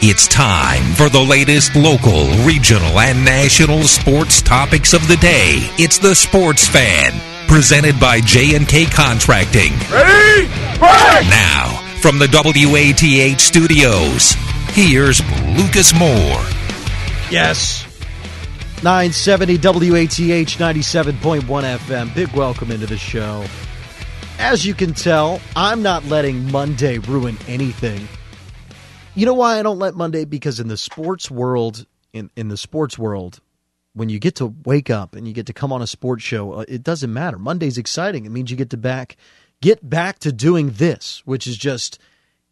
It's time for the latest local, regional, and national sports topics of the day. It's the Sports Fan, presented by J&K Contracting. Ready? Break! Now, from the WATH studios, here's Lucas Moore. Yes. 970 WATH 97.1 FM. Big welcome into the show. As you can tell, I'm not letting Monday ruin anything. You know why I don't let Monday? Because in the sports world, in, in the sports world, when you get to wake up and you get to come on a sports show, uh, it doesn't matter. Monday's exciting. It means you get to back get back to doing this, which is just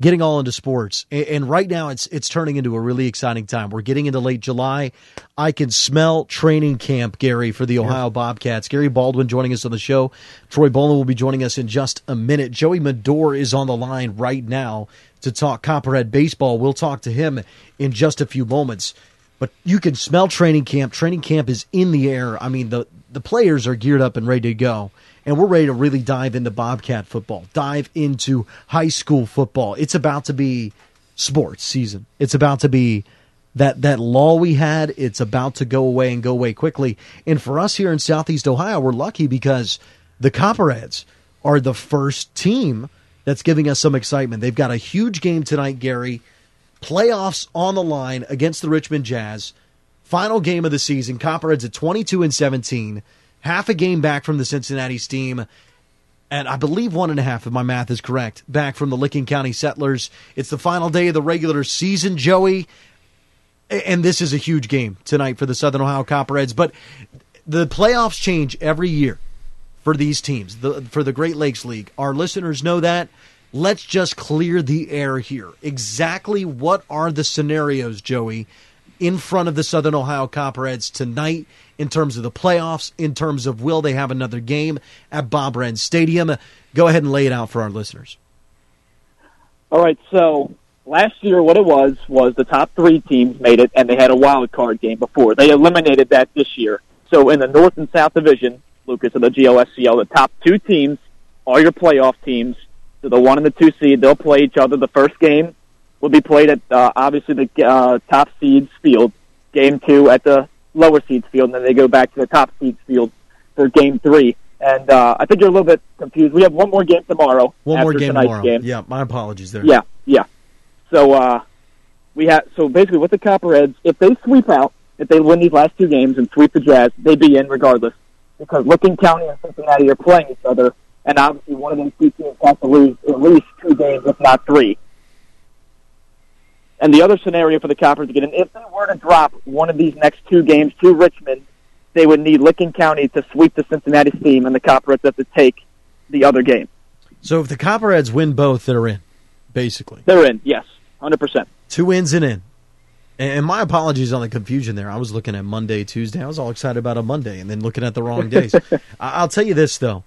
getting all into sports. And, right now it's it's turning into a really exciting time. We're getting into late July. I can smell training camp, Gary, for the Ohio Bobcats. Gary Baldwin joining us on the show. Troy Bolin will be joining us in just a minute. Joey Medor is on the line right now to talk Copperhead baseball. We'll talk to him in just a few moments. But you can smell training camp. Training camp is in the air. I mean, the the players are geared up and ready to go. And we're ready to really dive into Bobcat football, dive into high school football. It's about to be sports season. It's about to be that that lull we had. It's about to go away and go away quickly. And for us here in Southeast Ohio, we're lucky because the Copperheads are the first team that's giving us some excitement. They've got a huge game tonight, Gary. Playoffs on the line against the Richmond Jazz. Final game of the season. Copperheads at 22 and 17, half a game back from the Cincinnati Steam, and I believe one and a half, if my math is correct, back from the Licking County Settlers. It's the final day of the regular season, Joey, and this is a huge game tonight for the Southern Ohio Copperheads. But the playoffs change every year for these teams, the, for the Great Lakes League. Our listeners know that. Let's just clear the air here. Exactly what are the scenarios, Joey, in front of the Southern Ohio Copperheads tonight in terms of the playoffs, in terms of will they have another game at Bob Wren Stadium? Go ahead and lay it out for our listeners. All right, so last year what it was was the top three teams made it, and they had a wild card game before. They eliminated that this year. So in the North and South Division, Lucas of the GLSCL, the top two teams are your playoff teams. So the one and the two seed, they'll play each other. The first game will be played at uh, obviously the uh, top seeds field. Game two at the lower seeds field, and then they go back to the top seeds field for game three. And uh, I think you're a little bit confused. We have one more game tomorrow. One more game tomorrow. Game. Yeah, my apologies there. Yeah, yeah. So uh, we have so basically with the Copperheads, if they sweep out, if they win these last two games and sweep the Jazz, they'd be in regardless because Licking County and Cincinnati are playing each other, and obviously one of those two teams has to lose at least two games, if not three. And the other scenario for the Coppers to get in, if they were to drop one of these next two games to Richmond, they would need Licking County to sweep the Cincinnati Steam, and the Coppers have to take the other game. So if the Copperheads win both, they're in, basically. They're in, yes, hundred percent. Two wins and in. And my apologies on the confusion there. I was looking at Monday, Tuesday. I was all excited about a Monday and then looking at the wrong days. I'll tell you this, though.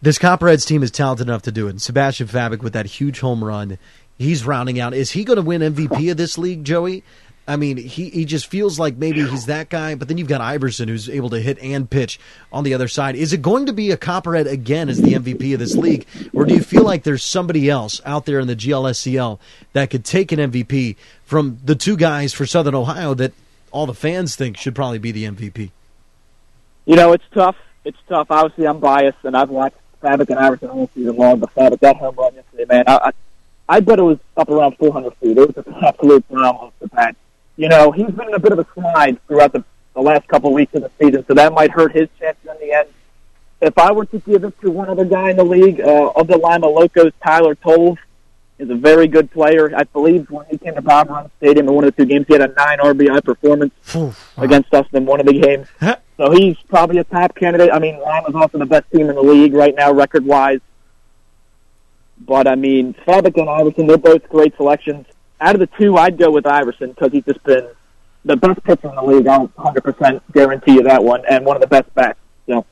This Copperheads team is talented enough to do it. And Sebastian Fabic with that huge home run, he's rounding out. Is he going to win MVP of this league, Joey? I mean, he, he just feels like maybe he's that guy, but then you've got Iverson who's able to hit and pitch on the other side. Is it going to be a Copperhead again as the MVP of this league, or do you feel like there's somebody else out there in the GLSCL that could take an MVP from the two guys for Southern Ohio that all the fans think should probably be the MVP? You know, it's tough. It's tough. Obviously, I'm biased, and I've watched Fabic and Iverson all season long. But Fabic, that home run yesterday, man, I, I, I bet it was up around 400 feet. It was an absolute bomb off the bat. You know, he's been in a bit of a slide throughout the, the last couple of weeks of the season, so that might hurt his chances in the end. If I were to give it to one other guy in the league, uh, of the Lima Locos, Tyler Tolve is a very good player. I believe when he came to Bob Wren Stadium in one of the two games, he had a nine RBI performance against us in one of the games. So he's probably a top candidate. I mean, Lima's also the best team in the league right now, record wise. But I mean, Fabic and Iverson, they're both great selections. Out of the two, I'd go with Iverson because he's just been the best pitcher in the league. I'll 100% guarantee you that one, and one of the best bats. So,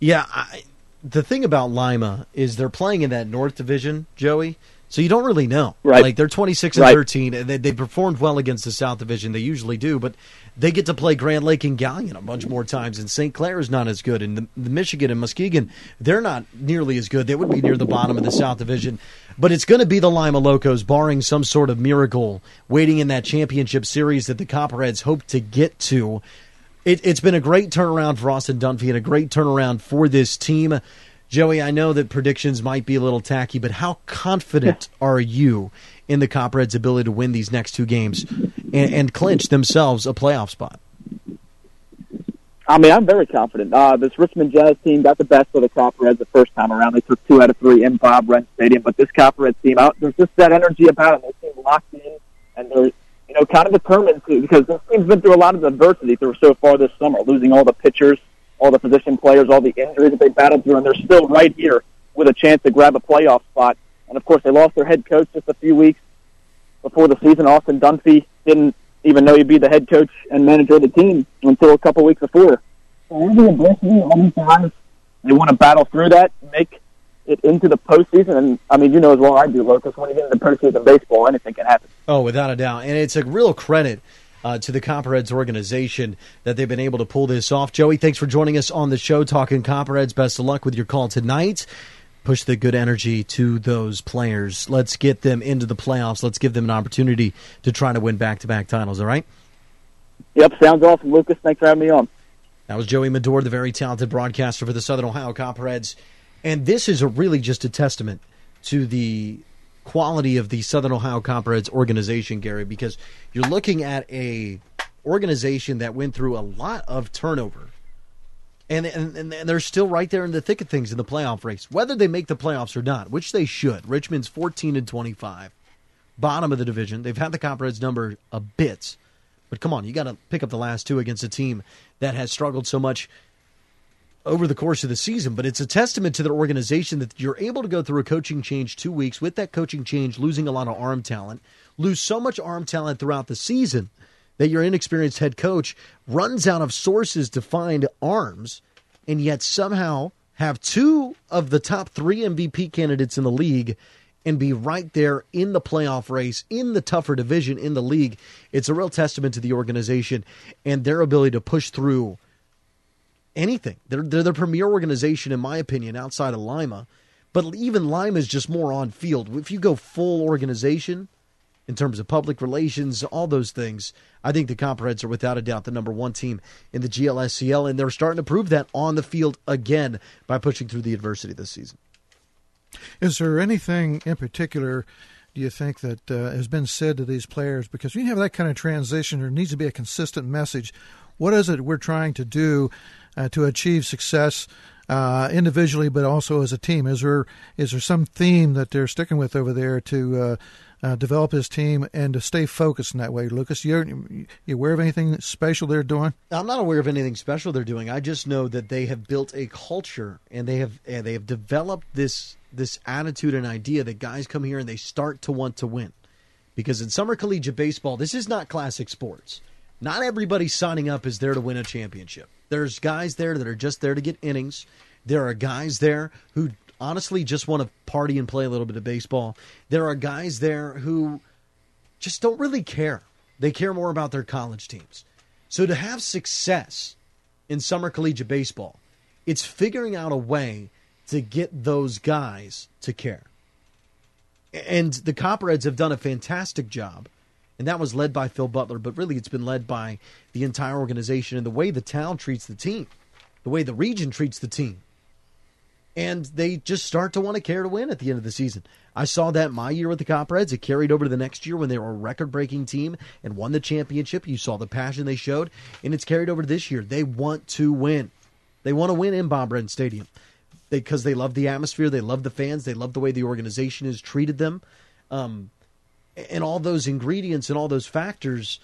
Yeah, I, the thing about Lima is they're playing in that North Division, Joey. So you don't really know. Right. Like they're 26 and right. 13, and they, they performed well against the South Division. They usually do, but they get to play Grand Lake and Galion a bunch more times, and St. Clair is not as good. And the, the Michigan and Muskegon, they're not nearly as good. They would be near the bottom of the South Division. But it's going to be the Lima Locos, barring some sort of miracle, waiting in that championship series that the Copperheads hope to get to. It, it's been a great turnaround for Austin Dunphy and a great turnaround for this team. Joey, I know that predictions might be a little tacky, but how confident are you in the Copperheads' ability to win these next two games and, and clinch themselves a playoff spot? I mean, I'm very confident. Uh, this Richmond Jazz team got the best of the Copperheads the first time around. They took two out of three in Bob Wren Stadium, but this Copperheads team, out there's just that energy about them. They seem locked in, and they're you know kind of determined to because this team's been through a lot of adversity through so far this summer, losing all the pitchers, all the position players, all the injuries that they battled through, and they're still right here with a chance to grab a playoff spot. And of course, they lost their head coach just a few weeks before the season. Austin Dunphy didn't even know he'd be the head coach and manager of the team until a couple weeks before. So all the adversity, all these guys, they want to battle through that, make it into the postseason. And I mean, you know as well I do, Lucas, when you get into postseason baseball, anything can happen. Oh, without a doubt. And it's a real credit uh, to the Copperheads organization that they've been able to pull this off. Joey, thanks for joining us on the show, talking Copperheads. Best of luck with your call tonight. Push the good energy to those players. Let's get them into the playoffs. Let's give them an opportunity to try to win back to back titles, all right? Yep, sounds awesome, Lucas. Thanks for having me on. That was Joey Medor, the very talented broadcaster for the Southern Ohio Copperheads. And this is a really just a testament to the quality of the Southern Ohio Copperheads organization, Gary, because you're looking at a organization that went through a lot of turnover. And, and and they're still right there in the thick of things in the playoff race, whether they make the playoffs or not, which they should. Richmond's 14 and 25, bottom of the division. They've had the Copperheads number a bit, but come on, you got to pick up the last two against a team that has struggled so much over the course of the season. But it's a testament to their organization that you're able to go through a coaching change two weeks with that coaching change, losing a lot of arm talent, lose so much arm talent throughout the season that your inexperienced head coach runs out of sources to find arms, and yet somehow have two of the top three MVP candidates in the league and be right there in the playoff race in the tougher division in the league. It's a real testament to the organization and their ability to push through anything. They're, they're the premier organization, in my opinion, outside of Lima. But even Lima is just more on field. If you go full organization in terms of public relations, all those things, I think the Copperheads are without a doubt the number one team in the GLSCL, and they're starting to prove that on the field again by pushing through the adversity this season. Is there anything in particular? Do you think that uh, has been said to these players? Because when you have that kind of transition, there needs to be a consistent message. What is it we're trying to do uh, to achieve success uh, individually, but also as a team? Is there is there some theme that they're sticking with over there to uh, uh, develop his team and to stay focused in that way? Lucas, you you aware of anything special they're doing? I'm not aware of anything special they're doing. I just know that they have built a culture and they have and they have developed this this attitude and idea that guys come here and they start to want to win. Because in summer collegiate baseball, this is not classic sports. Not everybody signing up is there to win a championship. There's guys there that are just there to get innings. There are guys there who honestly just want to party and play a little bit of baseball. There are guys there who just don't really care. They care more about their college teams. So to have success in summer collegiate baseball, it's figuring out a way to get those guys to care. And the Copperheads have done a fantastic job. And that was led by Phil Butler, but really it's been led by the entire organization and the way the town treats the team, the way the region treats the team. And they just start to want to care to win at the end of the season. I saw that my year with the Copperheads. It carried over to the next year when they were a record breaking team and won the championship. You saw the passion they showed, and it's carried over to this year. They want to win. They want to win in Bob Wren Stadium because they, they love the atmosphere, they love the fans, they love the way the organization has treated them. Um, and all those ingredients and all those factors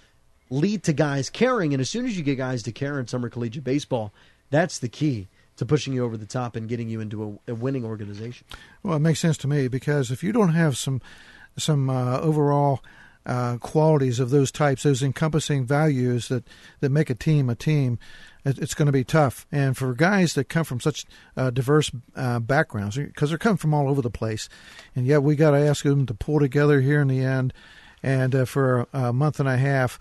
lead to guys caring. And as soon as you get guys to care in summer collegiate baseball, that's the key to pushing you over the top and getting you into a, a winning organization. Well, it makes sense to me because if you don't have some some uh, overall uh, qualities of those types, those encompassing values that, that make a team a team, it's going to be tough. And for guys that come from such uh, diverse uh, backgrounds, because they're coming from all over the place, and yet we got to ask them to pull together here in the end. And uh, for a, month and a half,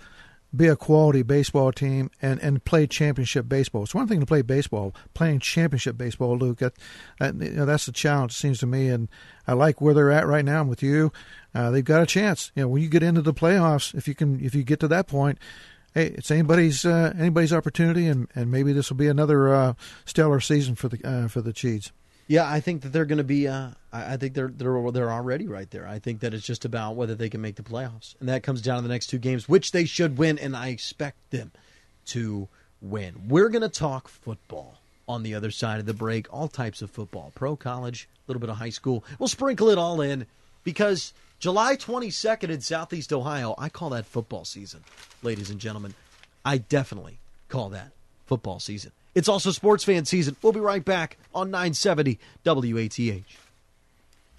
be a quality baseball team and, and play championship baseball. It's one thing to play baseball, playing championship baseball, Luke. That, that you know, that's the challenge, seems to me. And I like where they're at right now with you. Uh, they've got a chance. You know, when you get into the playoffs, if you can, if you get to that point, hey, it's anybody's uh, anybody's opportunity, and, and maybe this will be another uh, stellar season for the uh, for the Cheats. Yeah, I think that they're going to be. Uh, I think they're they're they're already right there. I think that it's just about whether they can make the playoffs, and that comes down to the next two games, which they should win, and I expect them to win. We're going to talk football on the other side of the break. All types of football, pro, college, a little bit of high school. We'll sprinkle it all in because July 22nd in Southeast Ohio, I call that football season, ladies and gentlemen. I definitely call that football season. It's also sports fan season. We'll be right back on 970 WATH.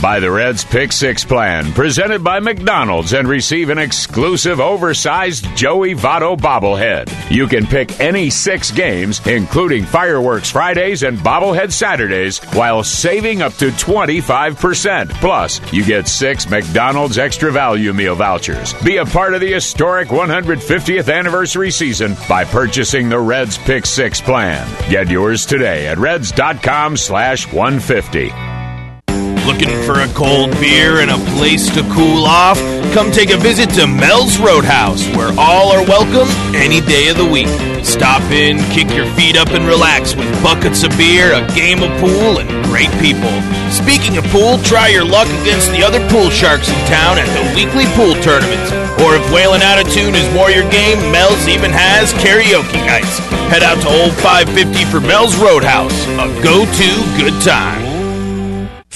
by the Reds Pick Six Plan, presented by McDonald's, and receive an exclusive oversized Joey Votto bobblehead. You can pick any six games, including fireworks Fridays and bobblehead Saturdays, while saving up to 25%. Plus, you get six McDonald's extra value meal vouchers. Be a part of the historic 150th anniversary season by purchasing the Reds Pick Six Plan. Get yours today at reds.com slash 150. Looking for a cold beer and a place to cool off? Come take a visit to Mel's Roadhouse, where all are welcome any day of the week. Stop in, kick your feet up, and relax with buckets of beer, a game of pool, and great people. Speaking of pool, try your luck against the other pool sharks in town at the weekly pool tournaments. Or if wailing out of tune is more your game, Mel's even has karaoke nights. Head out to Old 550 for Mel's Roadhouse, a go-to good time.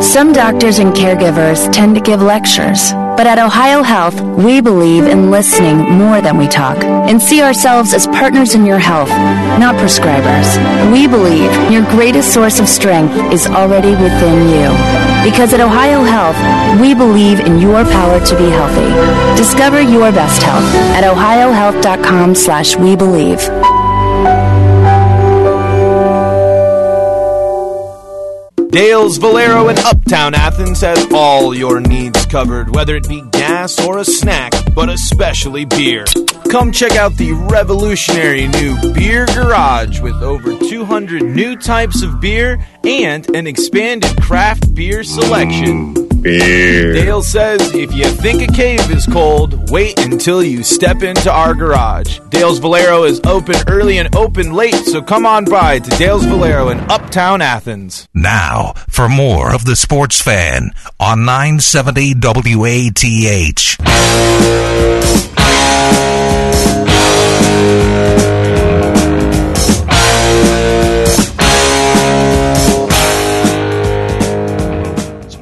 Some doctors and caregivers tend to give lectures, but at Ohio Health, we believe in listening more than we talk and see ourselves as partners in your health, not prescribers. We believe your greatest source of strength is already within you. Because at Ohio Health, we believe in your power to be healthy. Discover your best health at ohiohealth.com slash we believe. Dale's Valero in Uptown Athens has all your needs covered, whether it be gas or a snack, but especially beer. Come check out the revolutionary new Beer Garage with over 200 new types of beer and an expanded craft beer selection. Beer. Dale says if you think a cave is cold, wait until you step into our garage. Dale's Valero is open early and open late, so come on by to Dale's Valero in Uptown Athens. Now, for more of the Sports Fan on 970 WATH.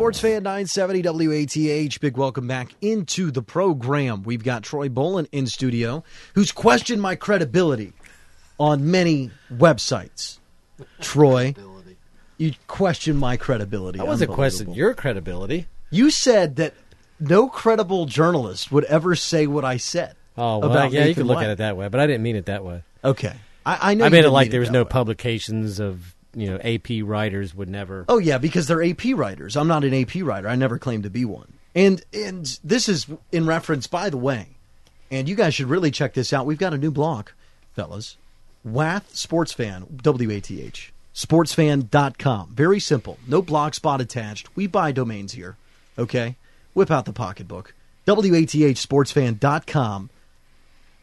Sports Fan 970 WATH. Big welcome back into the program. We've got Troy Bolin in studio, who's questioned my credibility on many websites. Troy, you question my credibility. I wasn't questioning your credibility. You said that no credible journalist would ever say what I said. Oh, well, about yeah, you Nathan can look White. at it that way, but I didn't mean it that way. Okay. I, I know I you meant it like there was no publications of you know AP writers would never. Oh yeah, because they're AP writers. I'm not an AP writer. I never claimed to be one. And and this is in reference, by the way, and you guys should really check this out. We've got a new blog, fellas. Wath Sports Fan, W A T H, sportsfan.com. Very simple. No blog spot attached. We buy domains here. Okay? Whip out the pocketbook. WATHsportsfan.com.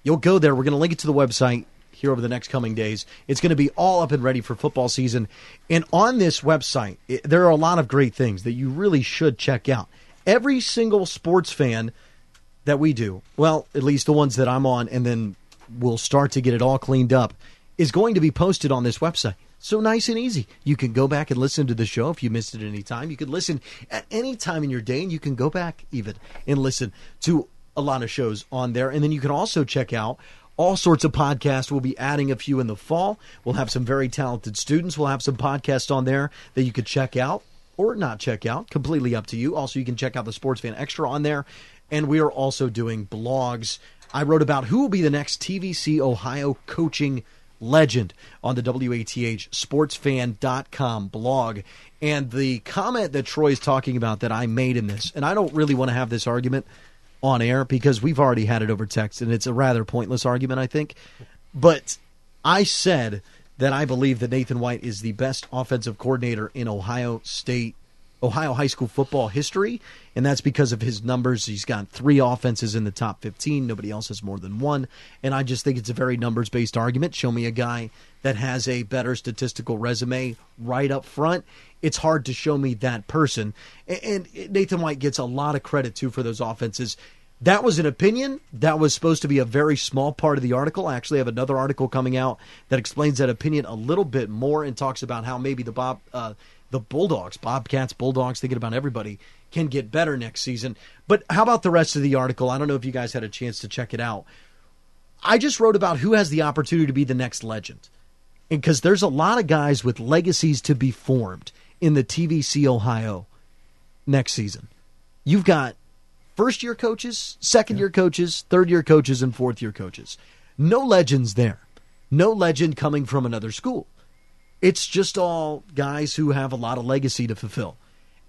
You'll go there. We're going to link it to the website here over the next coming days. It's going to be all up and ready for football season. And on this website, it, there are a lot of great things that you really should check out. Every single sports fan that we do, well, at least the ones that I'm on, and then we'll start to get it all cleaned up, is going to be posted on this website. So nice and easy. You can go back and listen to the show if you missed it any time. You can listen at any time in your day, and you can go back even and listen to a lot of shows on there. And then you can also check out all sorts of podcasts. We'll be adding a few in the fall. We'll have some very talented students. We'll have some podcasts on there that you could check out or not check out. Completely up to you. Also, you can check out the Sports Fan Extra on there. And we are also doing blogs. I wrote about who will be the next TVC Ohio coaching legend on the WATH sportsfan.com blog. And the comment that Troy's talking about that I made in this, and I don't really want to have this argument on air because we've already had it over text and it's a rather pointless argument, I think. But I said that I believe that Nathan White is the best offensive coordinator in Ohio State, Ohio high school football history, and that's because of his numbers. He's got three offenses in the top 15. Nobody else has more than one. And I just think it's a very numbers based argument. Show me a guy that has a better statistical resume right up front. It's hard to show me that person. And Nathan White gets a lot of credit too for those offenses. That was an opinion. That was supposed to be a very small part of the article. I actually have another article coming out that explains that opinion a little bit more and talks about how maybe the Bob, uh, the Bulldogs, Bobcats, Bulldogs, thinking about everybody, can get better next season. But how about the rest of the article? I don't know if you guys had a chance to check it out. I just wrote about who has the opportunity to be the next legend. And because there's a lot of guys with legacies to be formed in the TVC Ohio next season. You've got first year coaches, second year coaches, third year coaches, and fourth year coaches. No legends there. No legend coming from another school. It's just all guys who have a lot of legacy to fulfill.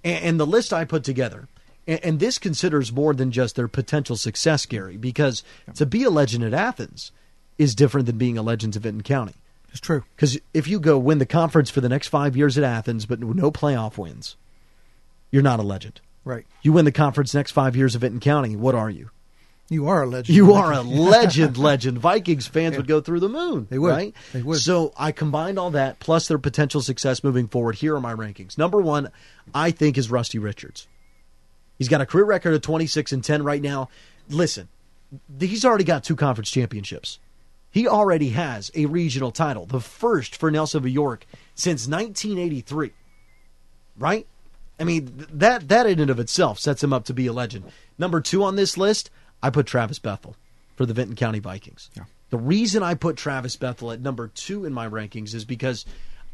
And, and the list I put together, and, and, this considers more than just their potential success, Gary, because to be a legend at Athens is different than being a legend to Vinton County. It's true. Because if you go win the conference for the next five years at Athens, but no playoff wins, you're not a legend. Right. You win the conference next five years of Vinton County. What are you? You are a legend. You are a legend, legend. Vikings fans yeah. would go through the moon. They would. Right? They would. So I combined all that plus their potential success moving forward. Here are my rankings. Number one, I think is Rusty Richards. He's got a career record of 26 and 10 right now. Listen, he's already got two conference championships. He already has a regional title, the first for Nelsonville York since 1983. Right? I mean, that that in and of itself sets him up to be a legend. Number two on this list, I put Travis Bethel for the Vinton County Vikings. Yeah. The reason I put Travis Bethel at number two in my rankings is because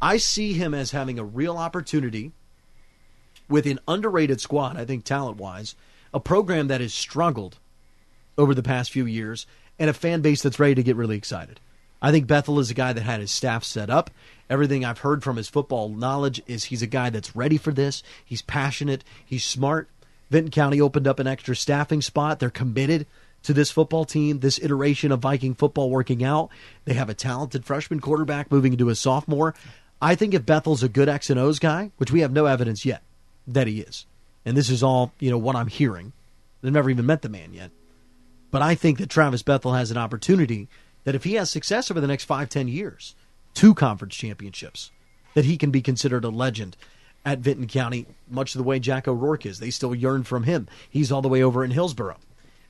I see him as having a real opportunity with an underrated squad, I think talent wise, a program that has struggled over the past few years, and a fan base that's ready to get really excited. I think Bethel is a guy that had his staff set up. Everything I've heard from his football knowledge is he's a guy that's ready for this. He's passionate. He's smart. Vinton County opened up an extra staffing spot. They're committed to this football team, this iteration of Viking football working out. They have a talented freshman quarterback moving into a sophomore. I think if Bethel's a good X and O's guy, which we have no evidence yet that he is, and this is all you know what I'm hearing. They've never even met the man yet. But I think that Travis Bethel has an opportunity that if he has success over the next five, ten years, two conference championships, that he can be considered a legend at Vinton County, much the way Jack O'Rourke is. They still yearn from him. He's all the way over in Hillsboro.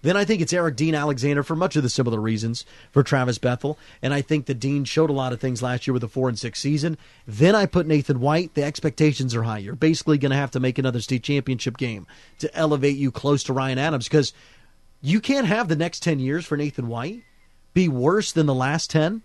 Then I think it's Eric Dean Alexander for much of the similar reasons for Travis Bethel. And I think that Dean showed a lot of things last year with a four and six season. Then I put Nathan White. The expectations are high. You're basically going to have to make another state championship game to elevate you close to Ryan Adams because you can't have the next 10 years for Nathan White be worse than the last 10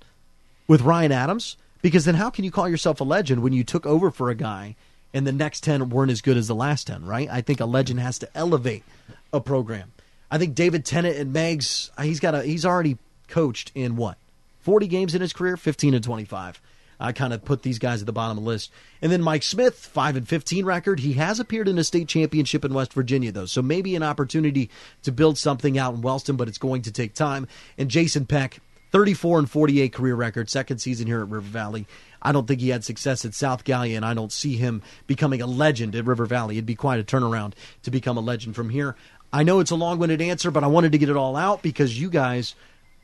with Ryan Adams? Because then how can you call yourself a legend when you took over for a guy and the next 10 weren't as good as the last 10, right? I think a legend has to elevate a program. I think David Tennant and Meigs, uh, he's got a he's already coached in what? 40 games in his career, 15 and 25. I kind of put these guys at the bottom of the list. And then Mike Smith, 5 and 15 record. He has appeared in a state championship in West Virginia, though. So maybe an opportunity to build something out in Wellston, but it's going to take time. And Jason Peck, 34 and 48 career record, second season here at River Valley. I don't think he had success at South Gallia, and I don't see him becoming a legend at River Valley. It'd be quite a turnaround to become a legend from here. I know it's a long winded answer, but I wanted to get it all out because you guys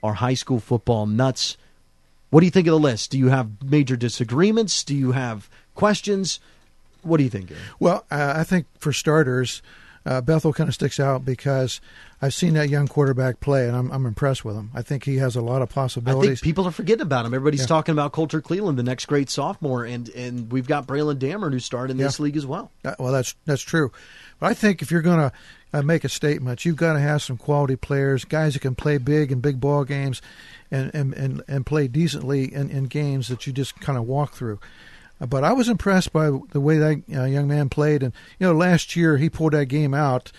are high school football nuts. What do you think of the list? Do you have major disagreements? Do you have questions? What do you think? Well, uh, I think for starters, uh, Bethel kind of sticks out because I've seen that young quarterback play, and I'm, I'm impressed with him. I think he has a lot of possibilities. I think people are forgetting about him. Everybody's yeah. talking about Colter Cleland, the next great sophomore, and and we've got Braylon Dameron who started in yeah. this league as well. Uh, well, that's that's true. But I think if you're going to uh, make a statement, you've got to have some quality players, guys that can play big in big ball games, and and and, and play decently in, in games that you just kind of walk through. But I was impressed by the way that uh, young man played, and you know, last year he pulled that game out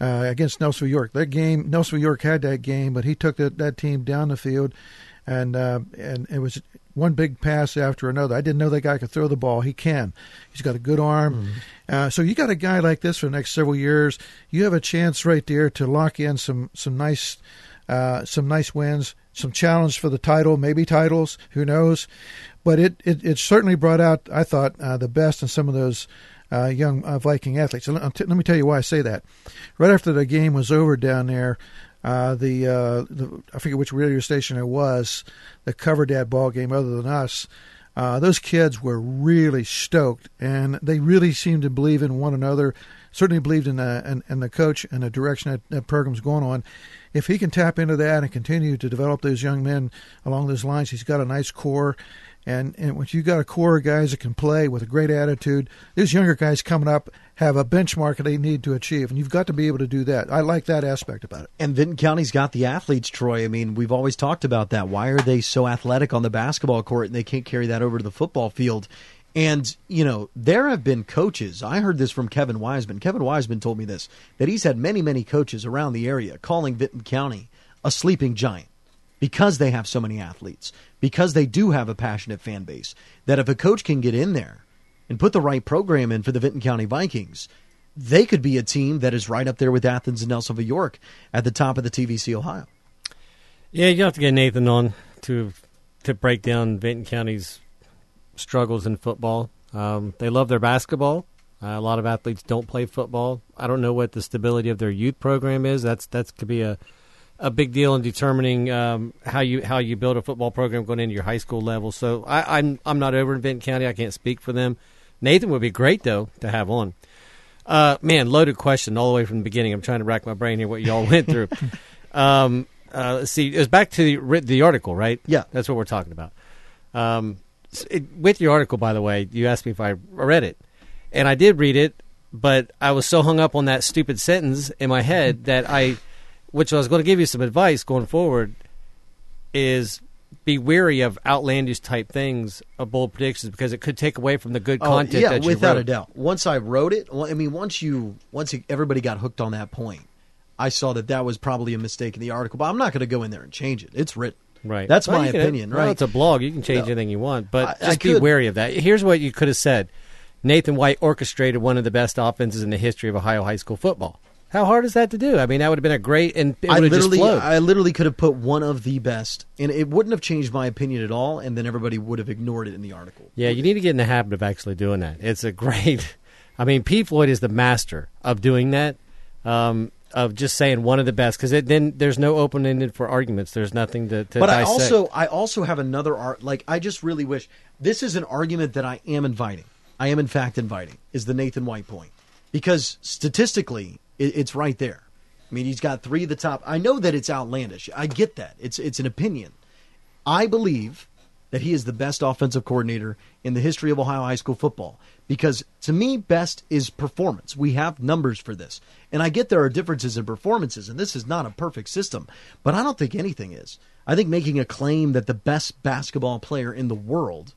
uh, against Nelsonville York. That game, Nelsonville York had that game, but he took that, that team down the field, and uh, and it was one big pass after another. I didn't know that guy could throw the ball. He can. He's got a good arm. Mm-hmm. Uh, so you got a guy like this for the next several years. You have a chance right there to lock in some some nice uh, some nice wins, some challenge for the title, maybe titles. Who knows? But it, it, it certainly brought out, I thought, uh, the best in some of those uh, young uh, Viking athletes. Let, let, me tell you why I say that. Right after the game was over down there, uh, the, uh, the, I forget which radio station it was that covered that ball game other than us. Uh, those kids were really stoked, and they really seemed to believe in one another. Certainly believed in the in, in the coach and the direction that, that program's going on. If he can tap into that and continue to develop those young men along those lines, he's got a nice core and and when you got a core of guys that can play with a great attitude, these younger guys coming up have a benchmark they need to achieve, and you've got to be able to do that. I like that aspect about it. And Vinton County's got the athletes, Troy. I mean, we've always talked about that. Why are they so athletic on the basketball court and they can't carry that over to the football field? And, you know, there have been coaches. I heard this from Kevin Wiseman. Kevin Wiseman told me this that he's had many, many coaches around the area calling Vinton County a sleeping giant because they have so many athletes, because they do have a passionate fan base, that if a coach can get in there and put the right program in for the Vinton County Vikings, they could be a team that is right up there with Athens and Nelsonville York at the top of the TVC Ohio. Yeah, you have to get Nathan on to to break down Vinton County's struggles in football. Um, they love their basketball. Uh, a lot of athletes don't play football. I don't know what the stability of their youth program is. That's that could be a a big deal in determining um, how you how you build a football program going into your high school level. So I, I'm I'm not over in Vinton County. I can't speak for them. Nathan would be great though to have on. Uh, man, loaded question all the way from the beginning. I'm trying to rack my brain here what y'all went through. um, uh, let's see. It was back to the, the article, right? Yeah, that's what we're talking about. Um, it, with your article, by the way, you asked me if I read it, and I did read it, but I was so hung up on that stupid sentence in my head that I which I was going to give you some advice going forward, is be wary of outlandish type things of bold predictions because it could take away from the good oh, content. yeah, that without a doubt. Once I wrote it, I mean, once you, once everybody got hooked on that point, I saw that that was probably a mistake in the article. But I'm not going to go in there and change it. It's written. Right. That's well, my opinion. Well, right. It's a blog. You can change no. anything you want, but I, just I be wary of that. Here's what you could have said: Nathan White orchestrated one of the best offenses in the history of Ohio high school football. How hard is that to do? I mean, that would have been a great and it I literally, I literally could have put one of the best, and it wouldn't have changed my opinion at all. And then everybody would have ignored it in the article. Yeah, you need to get in the habit of actually doing that. It's a great. I mean, Pete Floyd is the master of doing that. Um, of just saying one of the best because then there's no open ended for arguments. There's nothing to. to but dissect. I also I also have another art. Like I just really wish this is an argument that I am inviting. I am in fact inviting is the Nathan White point because statistically it, it's right there. I mean, he's got three of the top. I know that it's outlandish. I get that. It's it's an opinion. I believe that he is the best offensive coordinator in the history of Ohio high school football because to me best is performance. We have numbers for this. And I get there are differences in performances and this is not a perfect system, but I don't think anything is. I think making a claim that the best basketball player in the world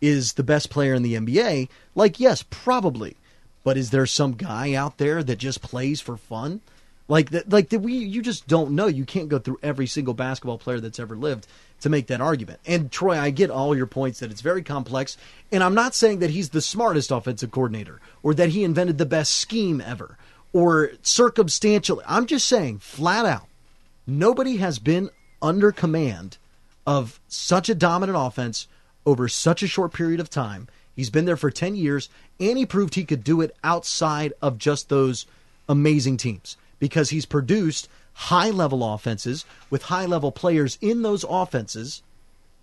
is the best player in the NBA, like yes, probably. But is there some guy out there that just plays for fun? Like that, like that we you just don't know. You can't go through every single basketball player that's ever lived to make that argument. And Troy, I get all your points that it's very complex, and I'm not saying that he's the smartest offensive coordinator or that he invented the best scheme ever or circumstantially. I'm just saying flat out, nobody has been under command of such a dominant offense over such a short period of time. He's been there for 10 years and he proved he could do it outside of just those amazing teams because he's produced high level offenses with high level players in those offenses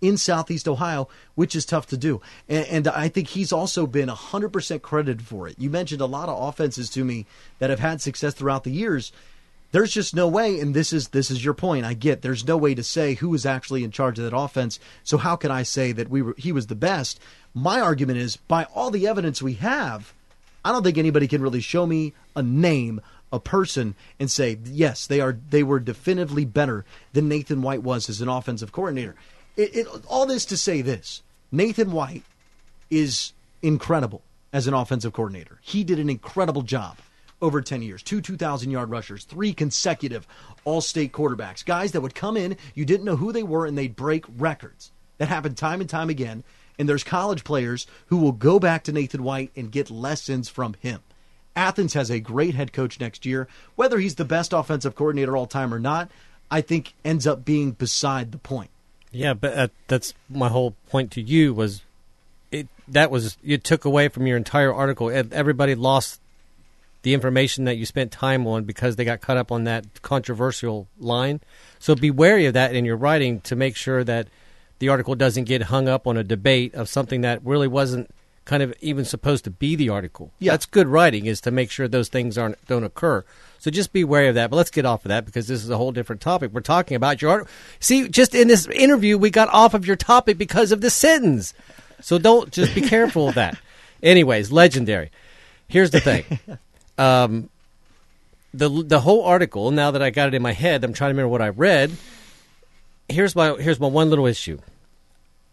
in Southeast Ohio, which is tough to do. And, and, I think he's also been 100% credited for it. You mentioned a lot of offenses to me that have had success throughout the years. There's just no way, and this is this is your point. I get there's no way to say who was actually in charge of that offense. So how can I say that we were he was the best? My argument is by all the evidence we have, I don't think anybody can really show me a name a person and say yes they are they were definitively better than Nathan White was as an offensive coordinator. It, it, all this to say this: Nathan White is incredible as an offensive coordinator. He did an incredible job over 10 years. Two 2,000 yard rushers, three consecutive all state quarterbacks, guys that would come in, you didn't know who they were, and they'd break records. That happened time and time again. And there's college players who will go back to Nathan White and get lessons from him. Athens has a great head coach next year. Whether he's the best offensive coordinator all time or not, I think ends up being beside the point. Yeah, but uh, that's my whole point to you was it that was you took away from your entire article. Everybody lost the information that you spent time on because they got caught up on that controversial line. So be wary of that in your writing to make sure that the article doesn't get hung up on a debate of something that really wasn't kind of even supposed to be the article. Yeah. That's good writing is to make sure those things aren't don't occur. So just be wary of that. But let's get off of that because this is a whole different topic. We're talking about your. See, just in this interview, we got off of your topic because of the sentence. So don't just be careful of that. Anyways, legendary. Here's the thing. Um, the the whole article. Now that I got it in my head, I'm trying to remember what I read. Here's my here's my one little issue.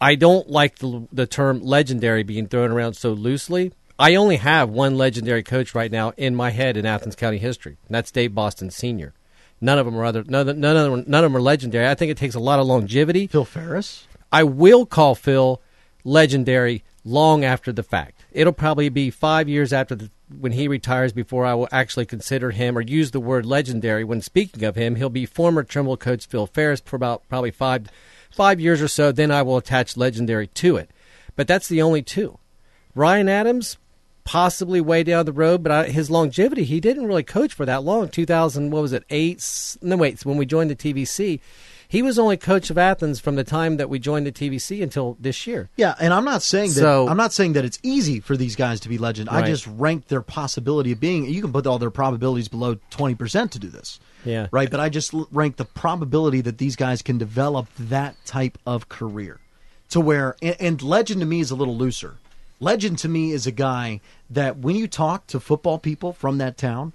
I don't like the, the term legendary being thrown around so loosely. I only have one legendary coach right now in my head in Athens County history, and that's Dave Boston Sr. None of them are other none, none of them none of them are legendary. I think it takes a lot of longevity. Phil Ferris. I will call Phil legendary long after the fact. It'll probably be five years after the, when he retires before I will actually consider him or use the word legendary when speaking of him. He'll be former Trimble coach Phil Ferris for about probably five five years or so, then I will attach legendary to it. But that's the only two. Ryan Adams, possibly way down the road, but I, his longevity, he didn't really coach for that long. 2000, what was it, eight? No, wait, when we joined the TVC, he was only coach of Athens from the time that we joined the TVC until this year. Yeah, and I'm not saying that so, I'm not saying that it's easy for these guys to be legend. Right. I just ranked their possibility of being. You can put all their probabilities below 20 percent to do this. Yeah. Right. But I just rank the probability that these guys can develop that type of career to where, and, and legend to me is a little looser. Legend to me is a guy that when you talk to football people from that town,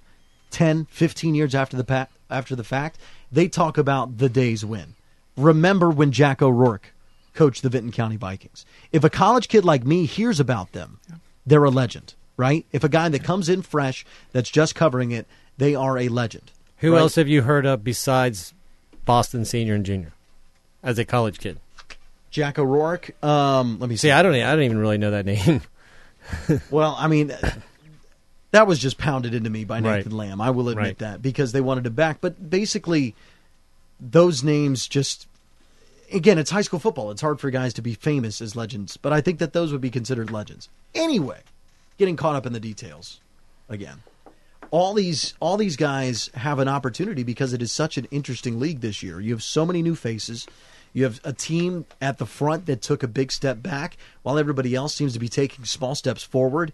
10, 15 years after the pa- after the fact, they talk about the day's win. Remember when Jack O'Rourke coached the Vinton County Vikings? If a college kid like me hears about them, they're a legend, right? If a guy that comes in fresh that's just covering it, they are a legend. Who right? else have you heard of besides Boston Senior and Junior as a college kid? Jack O'Rourke. Um, let me see. see. I don't. I don't even really know that name. well, I mean, that was just pounded into me by Nathan right. Lamb. I will admit right. that because they wanted to back. But basically, those names just again, it's high school football. It's hard for guys to be famous as legends, but I think that those would be considered legends. Anyway, getting caught up in the details again all these all these guys have an opportunity because it is such an interesting league this year. You have so many new faces. You have a team at the front that took a big step back while everybody else seems to be taking small steps forward.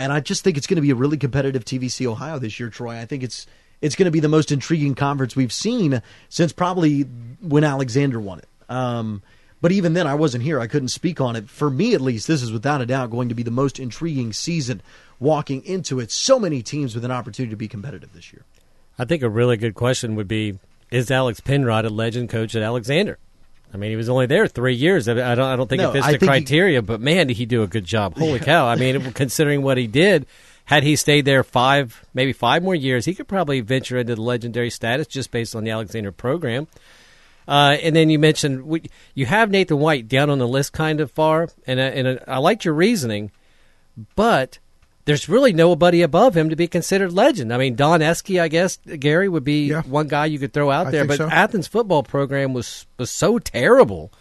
And I just think it's going to be a really competitive TVC Ohio this year, Troy. I think it's it's going to be the most intriguing conference we've seen since probably when Alexander won it. Um, but even then, I wasn't here. I couldn't speak on it. For me, at least, this is without a doubt going to be the most intriguing season walking into it. So many teams with an opportunity to be competitive this year. I think a really good question would be Is Alex Penrod a legend coach at Alexander? I mean, he was only there three years. I don't, I don't think no, it fits the criteria, he, but man, did he do a good job. Holy yeah. cow. I mean, considering what he did had he stayed there five, maybe five more years, he could probably venture into the legendary status just based on the Alexander program. Uh, and then you mentioned we, you have Nathan White down on the list kind of far, and, uh, and uh, I liked your reasoning, but there's really nobody above him to be considered legend. I mean, Don Eske, I guess Gary would be yeah. one guy you could throw out I there, but so. Athens football program was was so terrible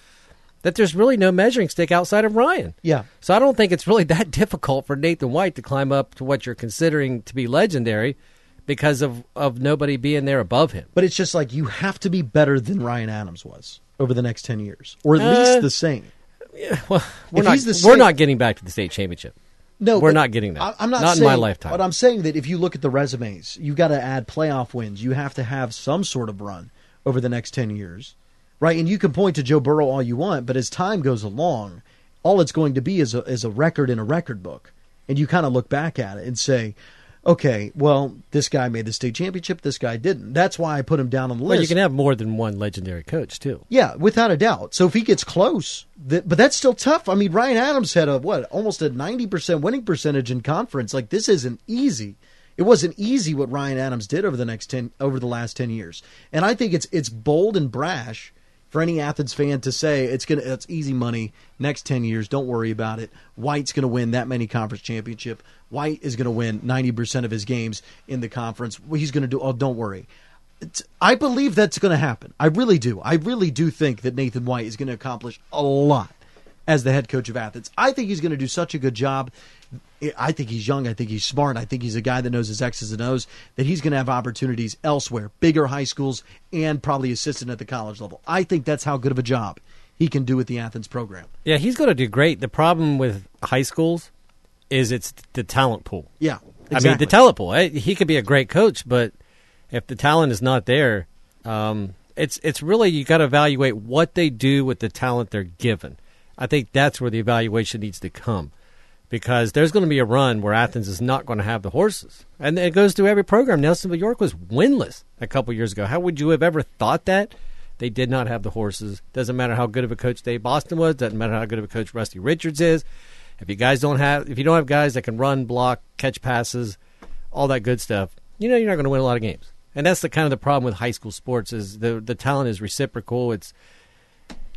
that there's really no measuring stick outside of Ryan. Yeah. So I don't think it's really that difficult for Nathan White to climb up to what you're considering to be legendary because of, of nobody being there above him. But it's just like you have to be better than Ryan Adams was over the next 10 years, or at uh, least the same. Yeah, well, we're, not, we're not getting back to the state championship. No, we're not getting that. I'm not, not saying, in my lifetime. But I'm saying that if you look at the resumes, you've got to add playoff wins. You have to have some sort of run over the next 10 years, right? And you can point to Joe Burrow all you want, but as time goes along, all it's going to be is a, is a record in a record book. And you kind of look back at it and say, okay, well, this guy made the state championship, this guy didn't. That's why I put him down on the list. Well, you can have more than one legendary coach too. Yeah, without a doubt. So if he gets close, but that's still tough. I mean, Ryan Adams had a what, almost a ninety percent winning percentage in conference. Like this isn't easy. It wasn't easy what Ryan Adams did over the next ten over the last ten years, and I think it's it's bold and brash for any Athens fan to say it's gonna it's easy money next ten years. Don't worry about it. White's gonna win that many conference championship. White is gonna win ninety percent of his games in the conference. He's gonna do. Oh, don't worry. It's, I believe that's going to happen. I really do. I really do think that Nathan White is going to accomplish a lot as the head coach of Athens. I think he's going to do such a good job I think he's young. I think he's smart. I think he's a guy that knows his X's and O's, that he's going to have opportunities elsewhere, bigger high schools, and probably assistant at the college level. I think that's how good of a job he can do with the Athens program. Yeah, he's going to do great. The problem with high schools is it's the talent pool. Yeah. Exactly. I mean, the talent pool. He could be a great coach, but if the talent is not there, um, it's it's really you got to evaluate what they do with the talent they're given. I think that's where the evaluation needs to come because there's going to be a run where Athens is not going to have the horses. And it goes through every program. Nelsonville York was winless a couple years ago. How would you have ever thought that? They did not have the horses. Doesn't matter how good of a coach Dave Boston was. Doesn't matter how good of a coach Rusty Richards is. If you guys don't have, if you don't have guys that can run, block, catch passes, all that good stuff, you know you're not going to win a lot of games. And that's the kind of the problem with high school sports is the the talent is reciprocal. It's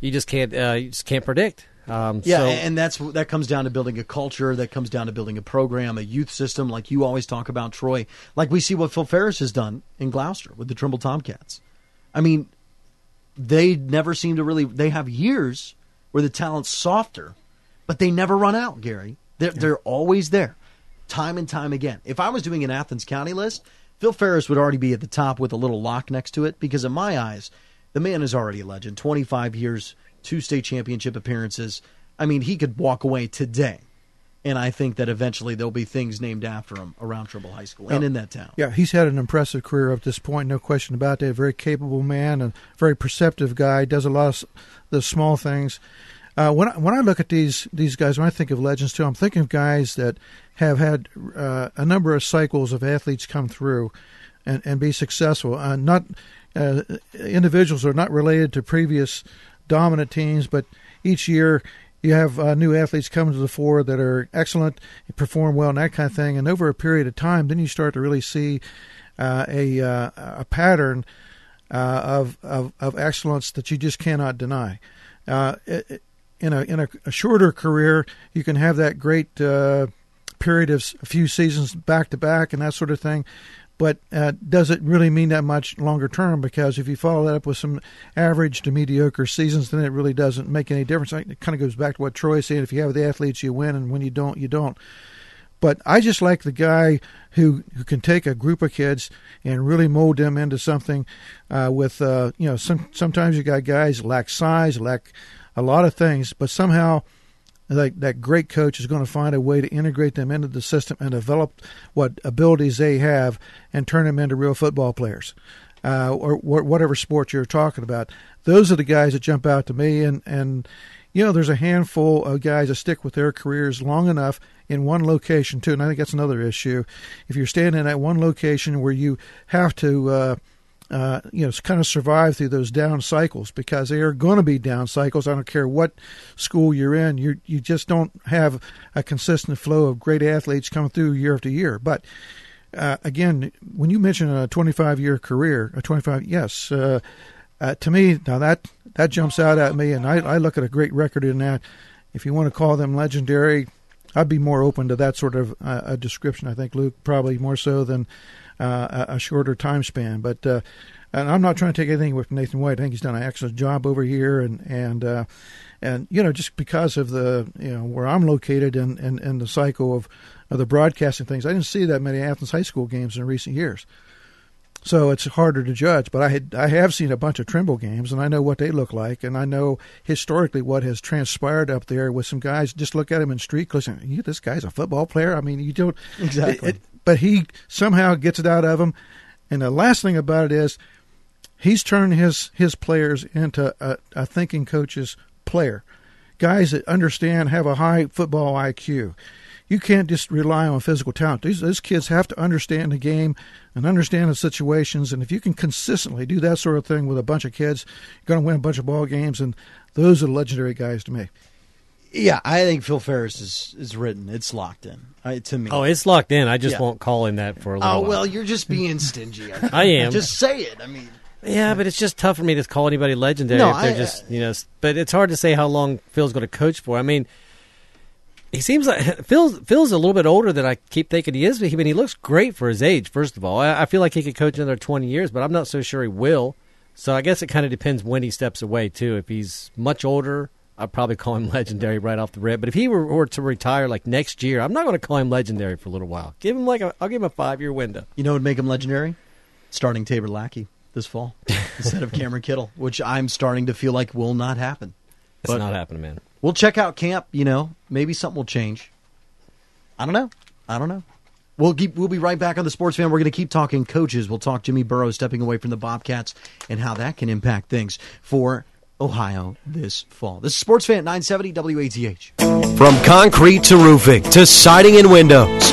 you just can't uh, you just can't predict. Um, yeah, so, and that's that comes down to building a culture. That comes down to building a program, a youth system, like you always talk about, Troy. Like we see what Phil Ferris has done in Glouster with the Trimble Tomcats. I mean, they never seem to really. They have years where the talent's softer, but they never run out. Gary, they're yeah. they're always there, time and time again. If I was doing an Athens County list, Phil Ferris would already be at the top with a little lock next to it because in my eyes, the man is already a legend. Twenty five years two state championship appearances. I mean, he could walk away today. And I think that eventually there'll be things named after him around Trimble High School and in that town. Yeah, he's had an impressive career up to this point, no question about that. A very capable man, a very perceptive guy, does a lot of the small things. Uh, when I, when I look at these these guys, when I think of legends too, I'm thinking of guys that have had uh, a number of cycles of athletes come through and, and be successful. Uh, not uh, individuals are not related to previous dominant teams, but each year you have uh, new athletes come to the fore that are excellent, perform well, and that kind of thing. And over a period of time, then you start to really see uh, a uh, a pattern uh, of, of of excellence that you just cannot deny. Uh, in a in a, a, shorter career, you can have that great uh, period of a few seasons back to back and that sort of thing but uh, does it really mean that much longer term? Because if you follow that up with some average to mediocre seasons, then it really doesn't make any difference. It kind of goes back to what Troy's saying: if you have the athletes, you win, and when you don't, you don't. But I just like the guy who who can take a group of kids and really mold them into something. Uh, with uh, you know, some sometimes you got guys lack size, lack a lot of things, but somehow that, that great coach is going to find a way to integrate them into the system and develop what abilities they have and turn them into real football players. Uh, or wh- whatever sport you're talking about. Those are the guys that jump out to me, and and you know there's a handful of guys that stick with their careers long enough in one location too, and I think that's another issue. If you're standing at one location where you have to uh, uh, you know, kind of survive through those down cycles because they are going to be down cycles. I don't care what school you're in. You you just don't have a consistent flow of great athletes coming through year after year. But uh, again, when you mention a 25 year career, a 25, yes, uh, uh, to me now that that jumps out at me, and I, I look at a great record in that. If you want to call them legendary, I'd be more open to that sort of uh, a description. I think Luke probably more so than uh, a shorter time span. But uh, and I'm not trying to take anything away from Nathan White. I think he's done an excellent job over here, and and uh, and you know just because of the you know where I'm located and and, and the cycle of of the broadcasting things, I didn't see that many Athens high school games in recent years. So it's harder to judge, but I had I have seen a bunch of Trimble games, and I know what they look like, and I know historically what has transpired up there with some guys. Just look at him in street close. You, this guy's a football player. I mean, you don't exactly. It, it, but he somehow gets it out of him. And the last thing about it is, he's turned his his players into a, a thinking coach's player, guys that understand, have a high football IQ. You can't just rely on physical talent. These, these kids have to understand the game and understand the situations. And if you can consistently do that sort of thing with a bunch of kids, you're going to win a bunch of ball games. And those are legendary guys to me. Yeah, I think Phil Ferris is is written. It's locked in uh, to me. Oh, it's locked in. I just yeah. won't call him that for a little. Oh while. well, you're just being stingy. I, I, am. Just say it. I mean. Yeah, but it's just tough for me to call anybody legendary no, if they're I, just you know. But it's hard to say how long Phil's going to coach for. I mean, he seems like Phil's Phil's a little bit older than I keep thinking he is. But he, I mean, he looks great for his age. First of all, I, I feel like he could coach another twenty years, but I'm not so sure he will. So I guess it kind of depends when he steps away too. If he's much older I'd probably call him legendary right off the rip. But if he were, were to retire like next year, I'm not going to call him legendary for a little while. Give him like a, I'll give him a five year window. You know what would make him legendary? Starting Tabor Lackey this fall instead of Cameron Kittle, which I'm starting to feel like will not happen. It's but not happening, man. We'll check out camp. You know, maybe something will change. I don't know. I don't know. We'll keep, we'll be right back on the Sports Fan. We're going to keep talking coaches. We'll talk Jimmy Burrow stepping away from the Bobcats and how that can impact things for Ohio this fall. This is Sports Fan 970 WATH. From concrete to roofing to siding and windows,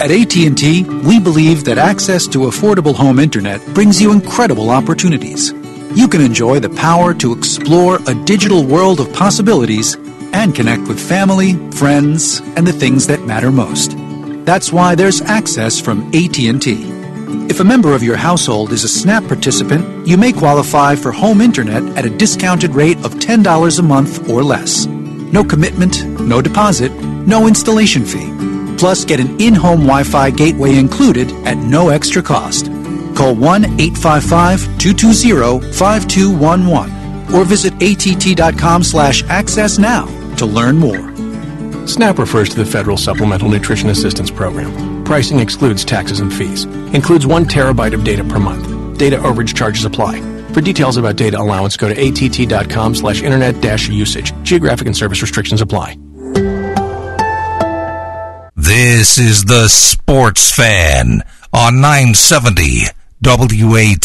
At AT&T, we believe that access to affordable home internet brings you incredible opportunities. You can enjoy the power to explore a digital world of possibilities and connect with family, friends, and the things that matter most. That's why there's access from AT&T. If a member of your household is a SNAP participant, you may qualify for home internet at a discounted rate of $10 a month or less. No commitment, no deposit, no installation fee. Plus, get an in home Wi Fi gateway included at no extra cost. Call 1 855 220 5211 or visit att.com slash access now to learn more. SNAP refers to the Federal Supplemental Nutrition Assistance Program. Pricing excludes taxes and fees. Includes one terabyte of data per month. Data overage charges apply. For details about data allowance, go to att.com slash internet dash usage. Geographic and service restrictions apply. This is the Sports Fan on 970 WATH.